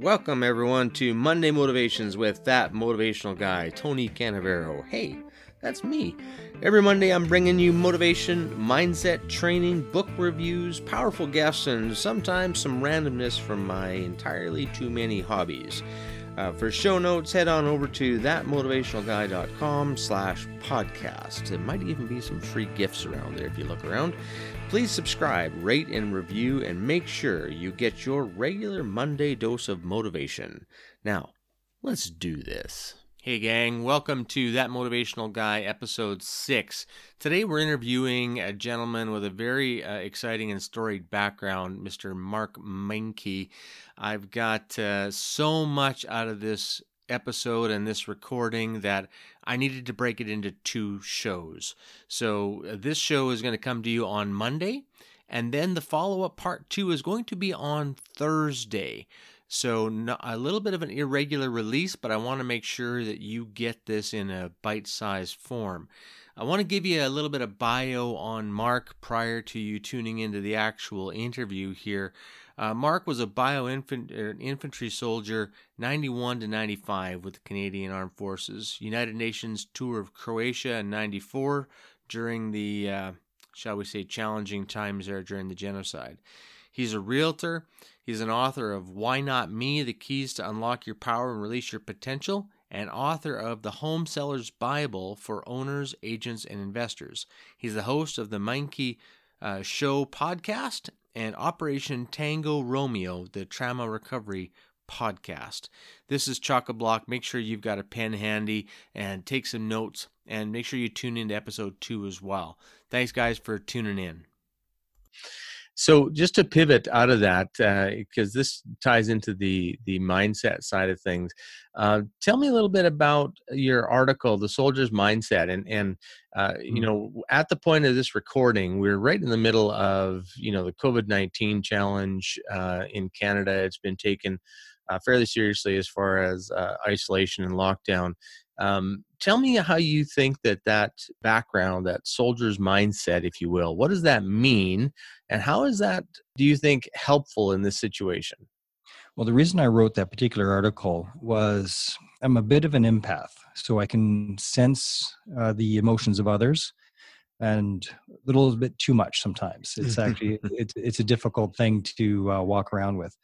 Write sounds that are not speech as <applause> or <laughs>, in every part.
Welcome, everyone, to Monday Motivations with that motivational guy, Tony Canavero. Hey, that's me. Every Monday, I'm bringing you motivation, mindset training, book reviews, powerful guests, and sometimes some randomness from my entirely too many hobbies. Uh, for show notes, head on over to thatmotivationalguy.com slash podcast. There might even be some free gifts around there if you look around. Please subscribe, rate, and review, and make sure you get your regular Monday dose of motivation. Now, let's do this. Hey, gang, welcome to That Motivational Guy, episode six. Today, we're interviewing a gentleman with a very uh, exciting and storied background, Mr. Mark Meincke. I've got uh, so much out of this episode and this recording that I needed to break it into two shows. So uh, this show is going to come to you on Monday, and then the follow up part two is going to be on Thursday. So a little bit of an irregular release, but I want to make sure that you get this in a bite sized form. I want to give you a little bit of bio on Mark prior to you tuning into the actual interview here. Uh, Mark was a bio er, infantry soldier 91 to 95 with the Canadian Armed Forces, United Nations tour of Croatia in 94 during the, uh, shall we say, challenging times there during the genocide. He's a realtor. He's an author of Why Not Me? The Keys to Unlock Your Power and Release Your Potential, and author of The Home Seller's Bible for Owners, Agents, and Investors. He's the host of the Meincke uh, Show podcast and Operation Tango Romeo, the trauma recovery podcast. This is Chock a Block. Make sure you've got a pen handy and take some notes and make sure you tune into episode two as well. Thanks, guys, for tuning in. So just to pivot out of that, because uh, this ties into the the mindset side of things, uh, tell me a little bit about your article, "The Soldier's Mindset," and and uh, you mm-hmm. know at the point of this recording, we're right in the middle of you know the COVID nineteen challenge uh, in Canada. It's been taken uh, fairly seriously as far as uh, isolation and lockdown. Um, tell me how you think that that background, that soldier's mindset, if you will, what does that mean? And how is that, do you think, helpful in this situation? Well, the reason I wrote that particular article was I'm a bit of an empath, so I can sense uh, the emotions of others and a little bit too much sometimes. It's <laughs> actually it's it's a difficult thing to uh, walk around with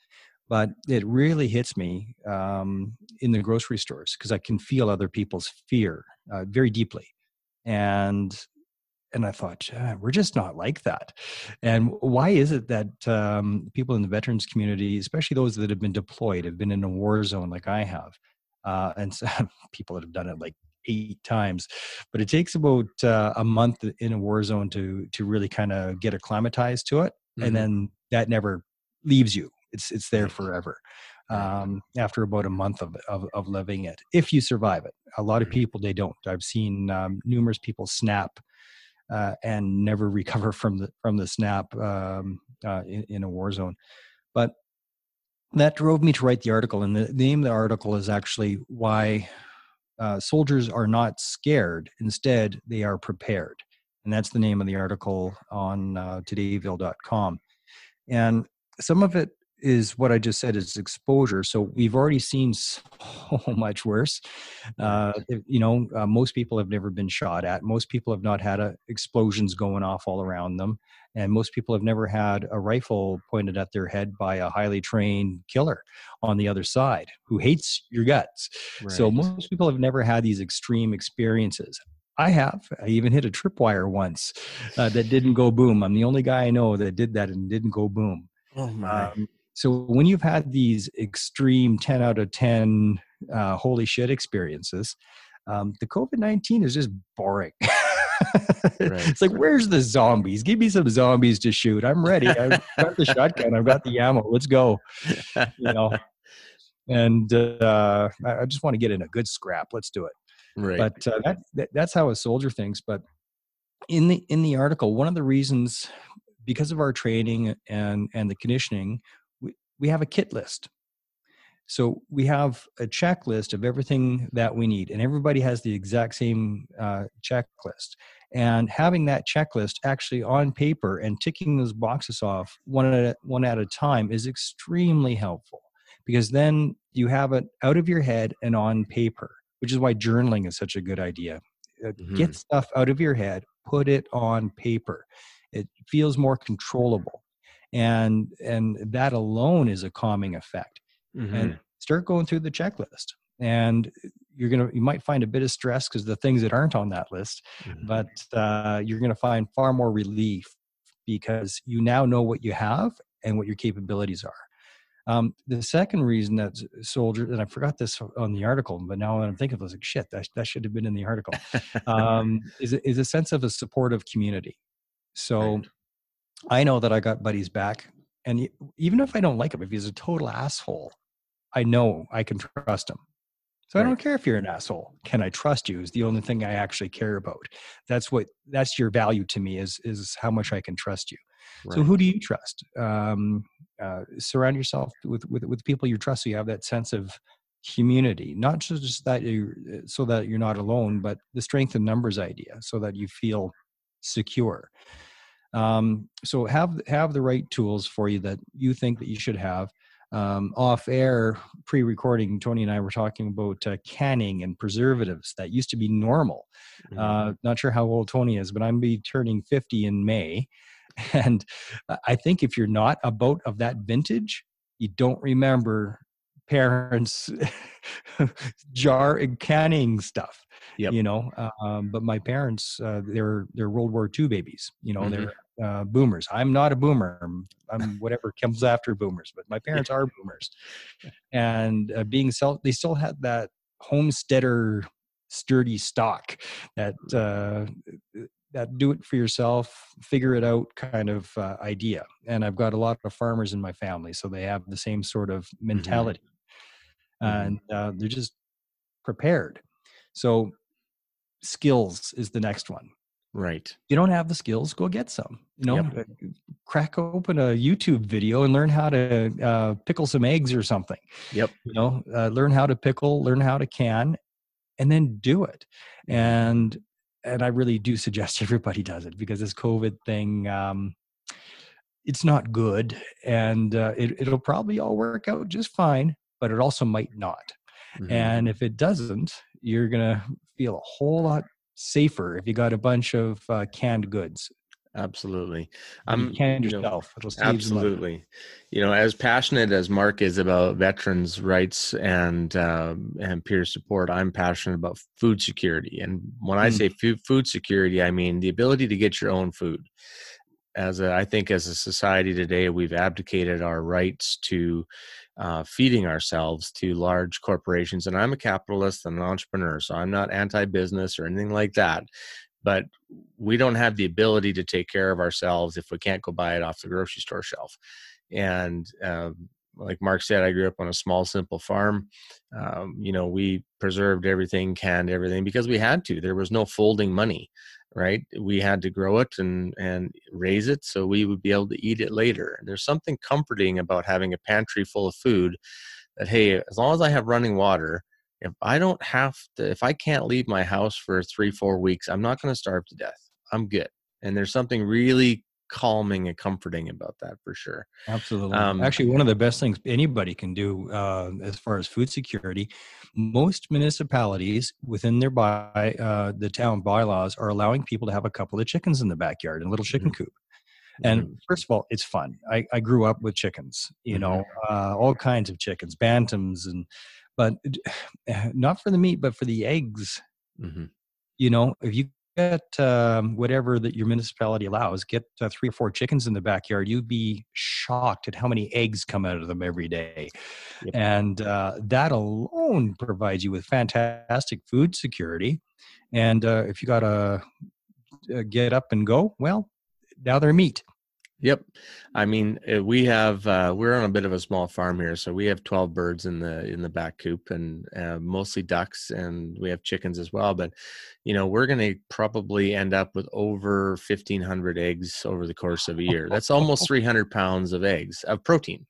but it really hits me um, in the grocery stores because I can feel other people's fear uh, very deeply, and and I thought we're just not like that. And why is it that um, people in the veterans community, especially those that have been deployed, have been in a war zone like I have, uh, and so, <laughs> people that have done it like eight times, but it takes about uh, a month in a war zone to to really kind of get acclimatized to it, mm-hmm. and then that never leaves you it's it's there forever. Um, after about a month of, of, of living it, if you survive it, a lot of mm-hmm. people they don't. I've seen um, numerous people snap uh, and never <laughs> recover from the from the snap um, uh, in, in, a war zone. But that drove me to write the article, and the, the name of the article is actually why uh, soldiers are not scared. Instead, they are prepared, and that's the name of the article on uh, todayville.com. And some of it is what I just said is exposure. So we've already seen <laughs> so much worse. Uh, you know, uh, most people have never been shot at. Most people have not had a, explosions going off all around them. And most people have never had a rifle pointed at their head by a highly trained killer on the other side who hates your guts. Right. So most people have never had these extreme experiences. I have. I even hit a tripwire once uh, that didn't go boom. I'm the only guy I know that did that and didn't go boom. Oh my. Um, so when you've had these extreme 10 out of 10 uh, holy shit experiences, um, the COVID 19 is just boring. <laughs> right. It's like, where's the zombies? Give me some zombies to shoot. I'm ready. I've got the shotgun. I've got the ammo. Let's go. You know, and uh, I just want to get in a good scrap. Let's do it. Right. But uh, that, that, that's how a soldier thinks. But in the in the article, one of the reasons, because of our training and and the conditioning, we have a kit list. So we have a checklist of everything that we need, and everybody has the exact same uh, checklist. And having that checklist actually on paper and ticking those boxes off one at a, one at a time is extremely helpful because then you have it out of your head and on paper, which is why journaling is such a good idea. Mm-hmm. Get stuff out of your head, put it on paper. It feels more controllable. And and that alone is a calming effect. Mm-hmm. And start going through the checklist. And you're gonna you might find a bit of stress because the things that aren't on that list, mm-hmm. but uh, you're gonna find far more relief because you now know what you have and what your capabilities are. Um, the second reason that soldiers, and I forgot this on the article, but now when I'm thinking of it, I was like, shit, that, that should have been in the article, <laughs> um, is, is a sense of a supportive community. So right. I know that I got buddies back. And even if I don't like him, if he's a total asshole, I know I can trust him. So right. I don't care if you're an asshole. Can I trust you? Is the only thing I actually care about. That's what that's your value to me is is how much I can trust you. Right. So who do you trust? Um, uh, surround yourself with, with with people you trust. So you have that sense of community, not just that you so that you're not alone, but the strength in numbers idea, so that you feel secure. Um, so have have the right tools for you that you think that you should have. Um, off air, pre recording, Tony and I were talking about uh, canning and preservatives that used to be normal. Mm-hmm. Uh, not sure how old Tony is, but I'm be turning 50 in May. <laughs> And I think if you're not a boat of that vintage, you don't remember parents <laughs> jar and canning stuff. Yep. You know, um, but my parents, uh, they're they're World War II babies. You know, mm-hmm. they're uh, boomers. I'm not a boomer. I'm, I'm whatever comes after boomers, but my parents are boomers. And uh, being self, they still had that homesteader sturdy stock that uh, that do it for yourself, figure it out kind of uh, idea. And I've got a lot of farmers in my family, so they have the same sort of mm-hmm. mentality, mm-hmm. And uh, they're just prepared. So skills is the next one. Right. If you don't have the skills, go get some. You know, yep. Crack open a YouTube video and learn how to uh, pickle some eggs or something. Yep. You know, uh, learn how to pickle, learn how to can, and then do it. And and I really do suggest <laughs> everybody does it because this COVID thing, um, it's not good, and uh, it, it'll probably all work out just fine, but it also might not. Mm-hmm. And if it doesn't, you're gonna feel a whole lot safer if you got a bunch of uh, canned goods. Absolutely. I'm canned yourself. You know, absolutely. You know, as passionate as Mark is about veterans' rights and um, and peer support, I'm passionate about food security. And when I mm. say food, food security, I mean the ability to get your own food. As a, I think, as a society today, we've abdicated our rights to uh, feeding ourselves to large corporations. And I'm a capitalist and an entrepreneur, so I'm not anti business or anything like that. But we don't have the ability to take care of ourselves if we can't go buy it off the grocery store shelf. And um, like Mark said, I grew up on a small, simple farm. Um, you know, we preserved everything, canned everything because we had to. There was no folding money right? We had to grow it and and raise it so we would be able to eat it later. There's something comforting about having a pantry full of food that hey as long as i have running water if i don't have to if i can't leave my house for three four weeks i'm not going to starve to death. I'm good. And there's something really calming and comforting about that for sure. Absolutely. Um, Actually, one of the best things anybody can do uh, as far as food security, most municipalities within their by uh, the town bylaws are allowing people to have a couple of chickens in the backyard, a little chicken mm-hmm. coop. And mm-hmm. first of all, it's fun. I, I grew up with chickens, you mm-hmm. know, uh, all kinds of chickens, bantams, and but <sighs> not for the meat, but for the eggs. Mm-hmm. You know, if you get um, whatever that your municipality allows, get uh, three or four chickens in the backyard, you'd be shocked at how many eggs come out of them every day. Yep. And uh, that alone provides you with fantastic food security. And uh, if you got to uh, get up and go, well, now they're meat. Yep. I mean, uh, we have uh, we're on a bit of a small farm here, so we have 12 birds in the in the back coop and uh, mostly ducks and we have chickens as well, but you know, we're going to probably end up with over 1500 eggs over the course of a year. That's almost <laughs> 300 pounds of eggs of protein.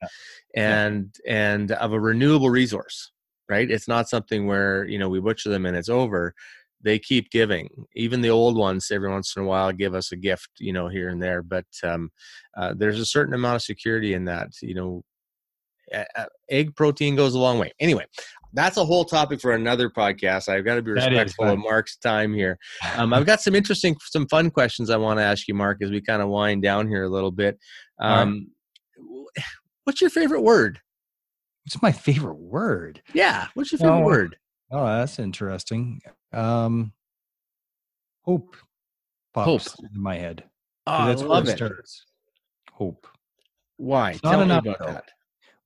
And and of a renewable resource, right? It's not something where, you know, we butcher them and it's over they keep giving. Even the old ones, every once in a while, give us a gift, you know, here and there. But um, uh, there's a certain amount of security in that. You know, uh, egg protein goes a long way. Anyway, that's a whole topic for another podcast. I've got to be respectful of Mark's time here. Um, I've <laughs> got some interesting, some fun questions I want to ask you, Mark, as we kind of wind down here a little bit. Um, right. What's your favorite word? What's my favorite word? Yeah, what's your favorite oh, word? Oh, that's interesting. Um, hope pops hope. in my head. Oh, that's I love it. Starts. Hope. Why? It's Tell enough, about though. that.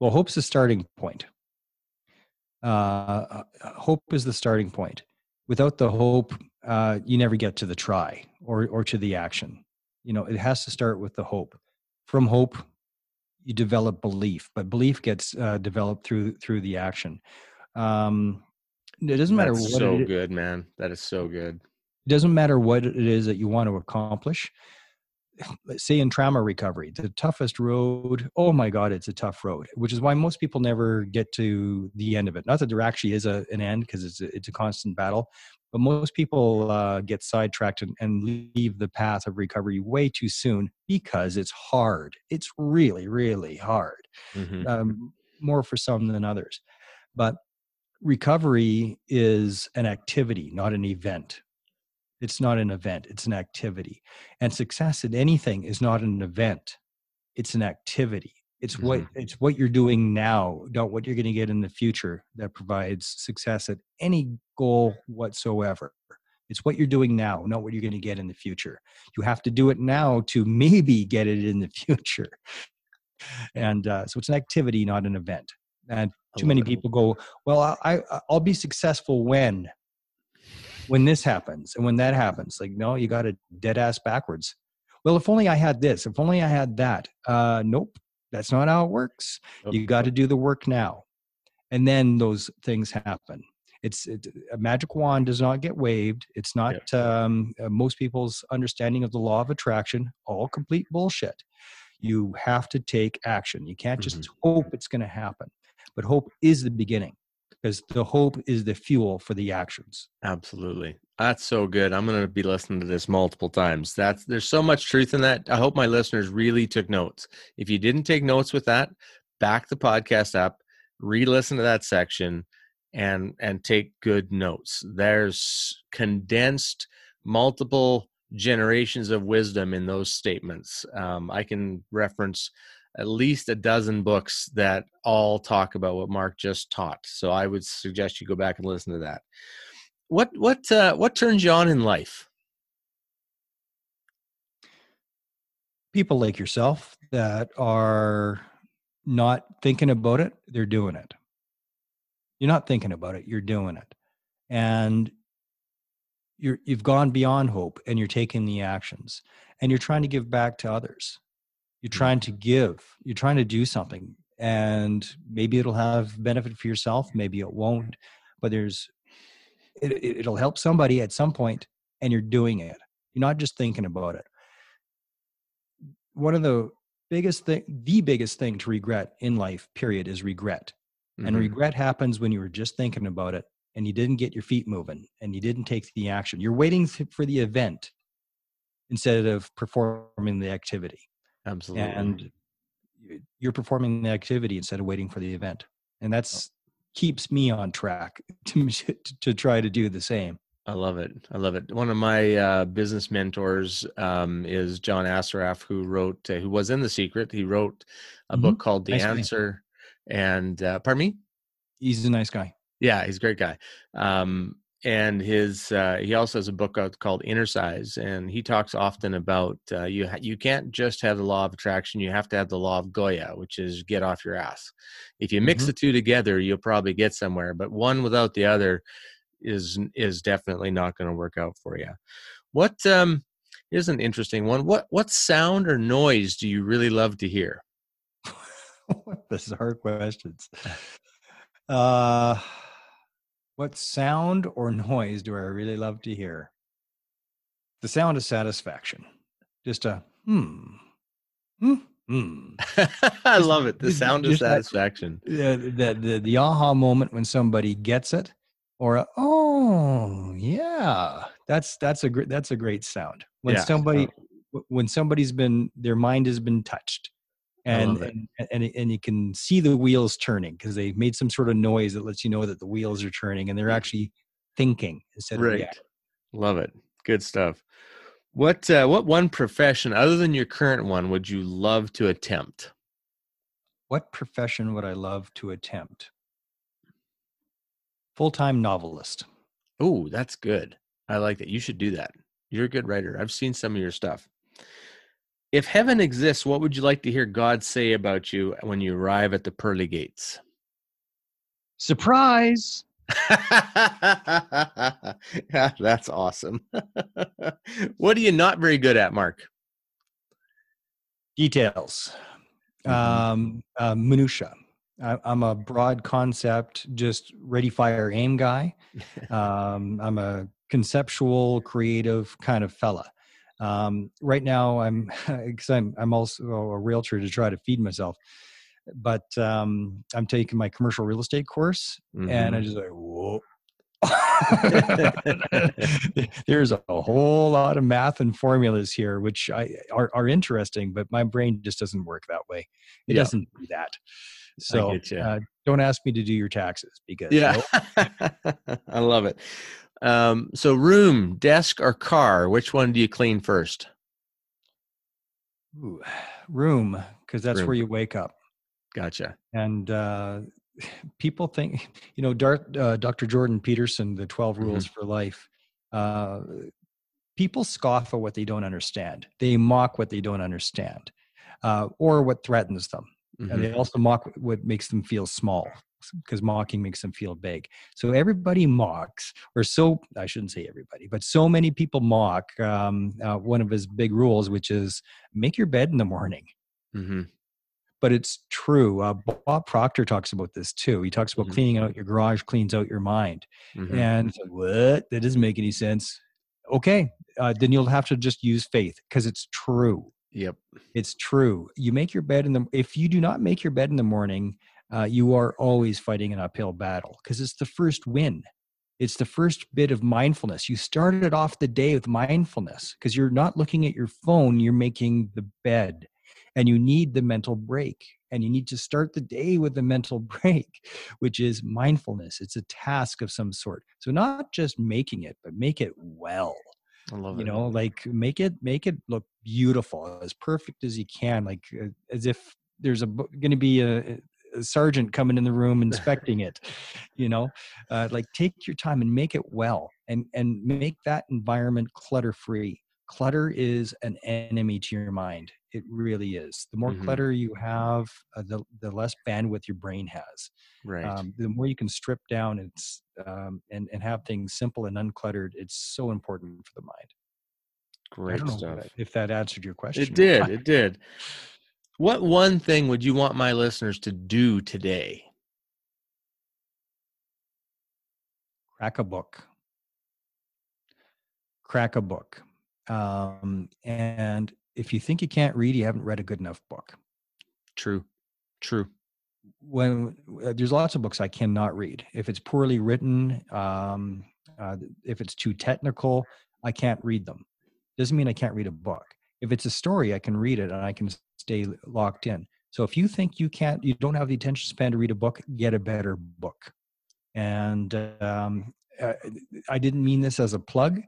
Well, hope's the starting point. Uh, uh, hope is the starting point. Without the hope, uh, you never get to the try or or to the action. You know, it has to start with the hope. From hope, you develop belief, but belief gets uh, developed through through the action. Um, it doesn't matter That's what. So good, man. That is so good. It doesn't matter what it is that you want to accomplish say in trauma recovery, the toughest road, oh my God, it's a tough road, which is why most people never get to the end of it. Not that there actually is a, an end because it's a, it's a constant battle, but most people uh, get sidetracked and, and leave the path of recovery way too soon because it's hard. It's really, really hard, mm-hmm. um, more for some than others. But recovery is an activity, not an event. It's not an event, it's an activity. And success in anything is not an event, it's an activity. It's mm-hmm. what it's what you're doing now, not what you're going to get in the future that provides success at any goal whatsoever. It's what you're doing now, not what you're going to get in the future. You have to do it now to maybe get it in the <laughs> future. And uh, so it's an activity, not an event. And too many people go, "Well, I, I'll be successful when." when this happens and when that happens. Like no you got a dead ass backwards. Well if only i had this if only i had that. Uh nope that's not how it works. Nope. you got to do the work now. And then those things happen. It's it, a magic wand does not get waved. It's not yeah. um, uh, most people's understanding of the law of attraction. All complete bullshit. You have to take action. You can't just mm-hmm. hope it's going to happen but hope is the beginning because the hope is the fuel for the actions. Absolutely. That's so good. I'm going to be listening to this multiple times. That's there's so much truth in that. I hope my listeners really took notes. If you didn't take notes with that, back the podcast up, re-listen to that section and and take good notes. There's condensed multiple generations of wisdom in those statements. Um, I can reference at least a dozen books that all talk about what Mark just taught. So I would suggest you go back and listen to that. What what uh, what turns you on in life? People like yourself that are not thinking about it, they're doing it. You're not thinking about it, you're doing it. And you're you've gone beyond hope and you're taking the actions and you're trying to give back to others you're trying to give you're trying to do something and maybe it'll have benefit for yourself maybe it won't but there's it, it'll help somebody at some point and you're doing it. You're not just thinking about it. One of the biggest thing the biggest thing to regret in life period is regret. Mm-hmm. and regret happens when you were just thinking about it and you didn't get your feet moving and you didn't take the action. You're waiting for the event instead of performing the activity Absolutely. And you're performing the activity instead of waiting for the event. And oh. that's keeps me on track <laughs> to, to try to do the same. I love it. I love it. One of my uh, business mentors um, is John Assaraf, who wrote, uh, who was in The Secret. He wrote a mm-hmm. book called The nice Answer. Guy. And uh, pardon me? He's a nice guy. Yeah, he's a great guy. Um, and his uh, he also has a book out called Innercise, and he talks often about uh, you ha- you can't just have the law of attraction; you have to have the law of Goya, which is get off your ass. If you mix mm-hmm. the two together, you'll probably get somewhere, but one without the other is is definitely not going to work out for you. What um is an interesting one? What what sound or noise do you really love to hear? <laughs> Bizarre questions. <laughs> Uh what sound or <laughs> noise do I really love to hear? The sound of satisfaction. Just a hmm. Hmm. hmm. <laughs> I love it. The sound of satisfaction. That, the, the, the aha moment when somebody gets it, or a, oh yeah, that's that's a great that's a great sound. When yeah. somebody when somebody's been their mind has been touched, and and, and and you can see the wheels turning because they made some sort of noise that lets you know that the wheels are turning and they're actually thinking instead of Right. reacting. Love it. Good stuff. What uh, what one profession other than your current one would you love to attempt? What profession would I love to attempt? Full time novelist. Oh, that's good. I like that. You should do that. You're a good writer. I've seen some of your stuff. If heaven exists, what would you like to hear God say about you when you arrive at the pearly gates? Surprise! yeah, <laughs> that's awesome. <laughs> what are you not very good at, Mark? Details. Mhm. Um, uh, minutia. I, I'm a broad concept, just ready, fire, aim guy. <laughs> Um, I'm a conceptual, creative kind of fella. Um, right now, I'm <laughs> because I'm I'm also a realtor to try to feed myself, but um, I'm taking my commercial real estate course, and I Mhm. just like whoa. <laughs> There's a whole lot of math and formulas here, which I are, are interesting, but my brain just doesn't work that way. It Yeah. doesn't do that. So uh, don't ask me to do your taxes because yeah, nope. <laughs> I love it. Um, so, room, desk, or car? Which one do you clean first? Ooh, room because that's Room. where you wake up. Gotcha. And uh, <sighs> people think, you know, uh, Dr. Jordan Peterson, the 12 Mhm. Rules for Life. Uh, people scoff at what they don't understand. They mock what they don't understand, uh, or what threatens them. Mhm. and they also mock what makes them feel small because mocking makes them feel big so everybody mocks or so i shouldn't say everybody but so many people mock um, uh, one of his big rules which is make your bed in the morning Mhm. but it's true uh, bob proctor talks about this too he talks about Mhm. cleaning out your garage cleans out your mind Mhm. and like, what that doesn't make any sense okay uh, then you'll have to just use faith because it's true Yep. it's true. You make your bed in the if you do not make your bed in the morning, uh, you are always fighting an uphill battle because it's the first win. It's the first bit of mindfulness. You started off the day with mindfulness because you're not looking at your phone, you're making the bed and you need the mental break. And you need to start the day with the mental <laughs> break, which is mindfulness. It's a task of some sort. So, not just making it, but make it well I love you it. know like make it make it look beautiful as perfect as you can like uh, as if there's a going to be a, a sergeant coming in the room inspecting it you know? Uh, like take your time and make it well and and make that environment clutter free clutter is an enemy to your mind it really is the more Mhm. clutter you have uh, the, the less bandwidth your brain has Right. um, the more you can strip down it's um, and, and have things simple and uncluttered it's so important for the mind I Great don't know stuff. if that answered your question. It did. It did. What one thing would you want my listeners to do today? Crack a book. Crack a book. Um, and if you think you can't read, you haven't read a good enough book. True. True. When uh, there's lots of books I cannot read. If it's poorly written, um, uh, if it's too technical, I can't read them. Doesn't mean I can't read a book. If it's a story, I can read it and I can stay locked in. So if you think you can't, you don't have the attention span to read a book, get a better book. And um, uh, I didn't mean this as a plug,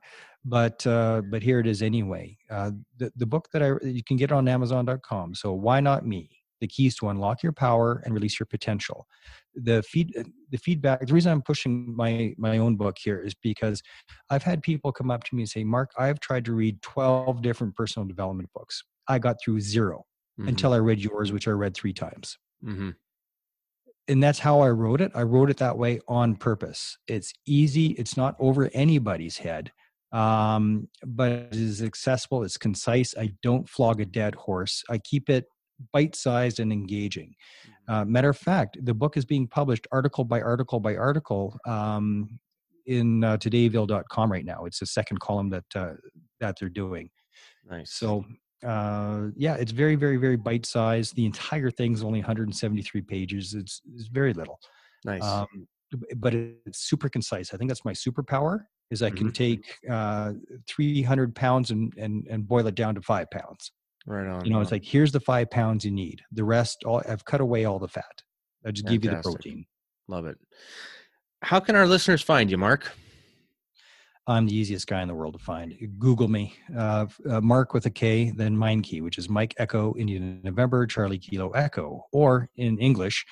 but uh, but here it is anyway. Uh, the the book that I you can get on Amazon.com. So why not me? The keys to unlock your power and release your potential. The feed the feedback. The reason I'm pushing my my own book here is because I've had people come up to me and say, Mark, I've tried to read 12 different personal development books. I got through 0 Mhm. until I read yours, which I read three times Mhm. And that's how I wrote it. I wrote it that way on purpose. It's easy. It's not over anybody's head, um, but it is accessible. It's concise. I don't flog a dead horse. I keep it bite-sized and engaging. Uh, matter of fact, the book is being published article by article by article um, in uh, todayville.com right now. It's the second column that uh, that they're doing. Nice. So uh, yeah, it's very, very, very bite sized. The entire thing's only 173 pages. It's, it's very little, nice. um, but it's super concise. I think that's my superpower is I can Mhm. take uh, 300 pounds and, and, and boil it down to five pounds. Right on. You know, it's like here's the five pounds you need. The rest, all I've cut away all the fat. I just give you the protein. love it. How can our listeners find you, Mark? I'm the easiest guy in the world to find. Google me, uh, uh, Mark with a K, then Meincke, which is Mike Echo Indian November Charlie Kilo Echo, or in English,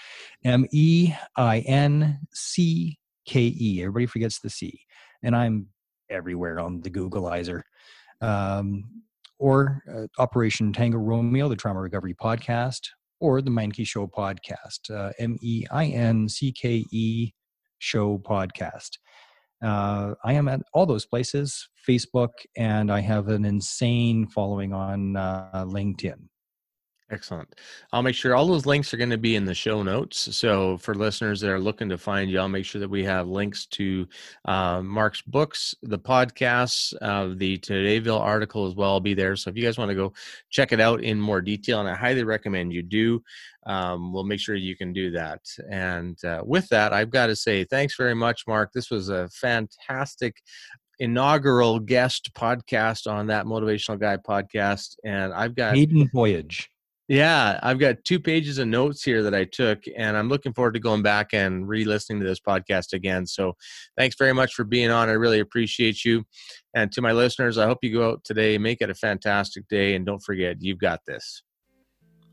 M E I N C K E. Everybody forgets the C, and I'm everywhere on the Googleizer. Um, or uh, Operation Tango Romeo, the Trauma Recovery Podcast, or the Meincke Show Podcast, uh, M E I N C K E Show Podcast. Uh, I am at all those places, Facebook, and I have an insane following on uh, LinkedIn. Excellent. I'll make sure all those links are going to be in the show notes. So for listeners that are looking to find you, I'll make sure that we have links to uh, Mark's books, the podcasts, uh, the Todayville article as well. will be there. So if you guys want to go check it out in more detail, and I highly recommend you do, um, we'll make sure you can do that. And uh, with that, I've got to say thanks very much, Mark. This was a fantastic inaugural guest podcast on that motivational guy podcast and i've got Hayden Voyage. Yeah, I've got two pages of notes here that I took, and I'm looking forward to going back and re listening to this podcast again. So, thanks very much for being on. I really appreciate you. And to my listeners, I hope you go out today, make it a fantastic day, and don't forget, you've got this.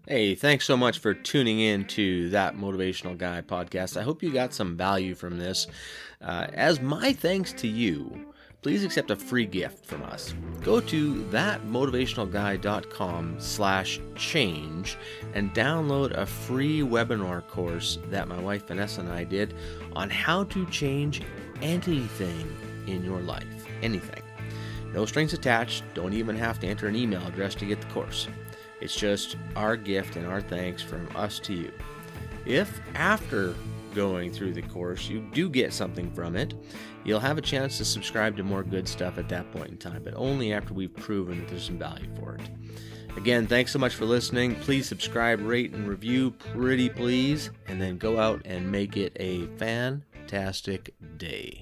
Hey, thanks so much for tuning in to that Motivational Guy podcast. I hope you got some value from this. Uh, as my thanks to you, please accept a free gift from us. Go to thatmotivationalguy.com slash change and download a free webinar course that my wife Vanessa and I did on how to change anything in your life. Anything. No strings attached. Don't even have to enter an email address to get the course. It's just our gift and our thanks from us to you. If after going through the course you do get something from it, you'll have a chance to subscribe to more good stuff at that point in time, but only after we've proven that there's some value for it. Again, thanks so much for listening. Please subscribe, rate, and review, pretty please, and then go out and make it a fantastic day.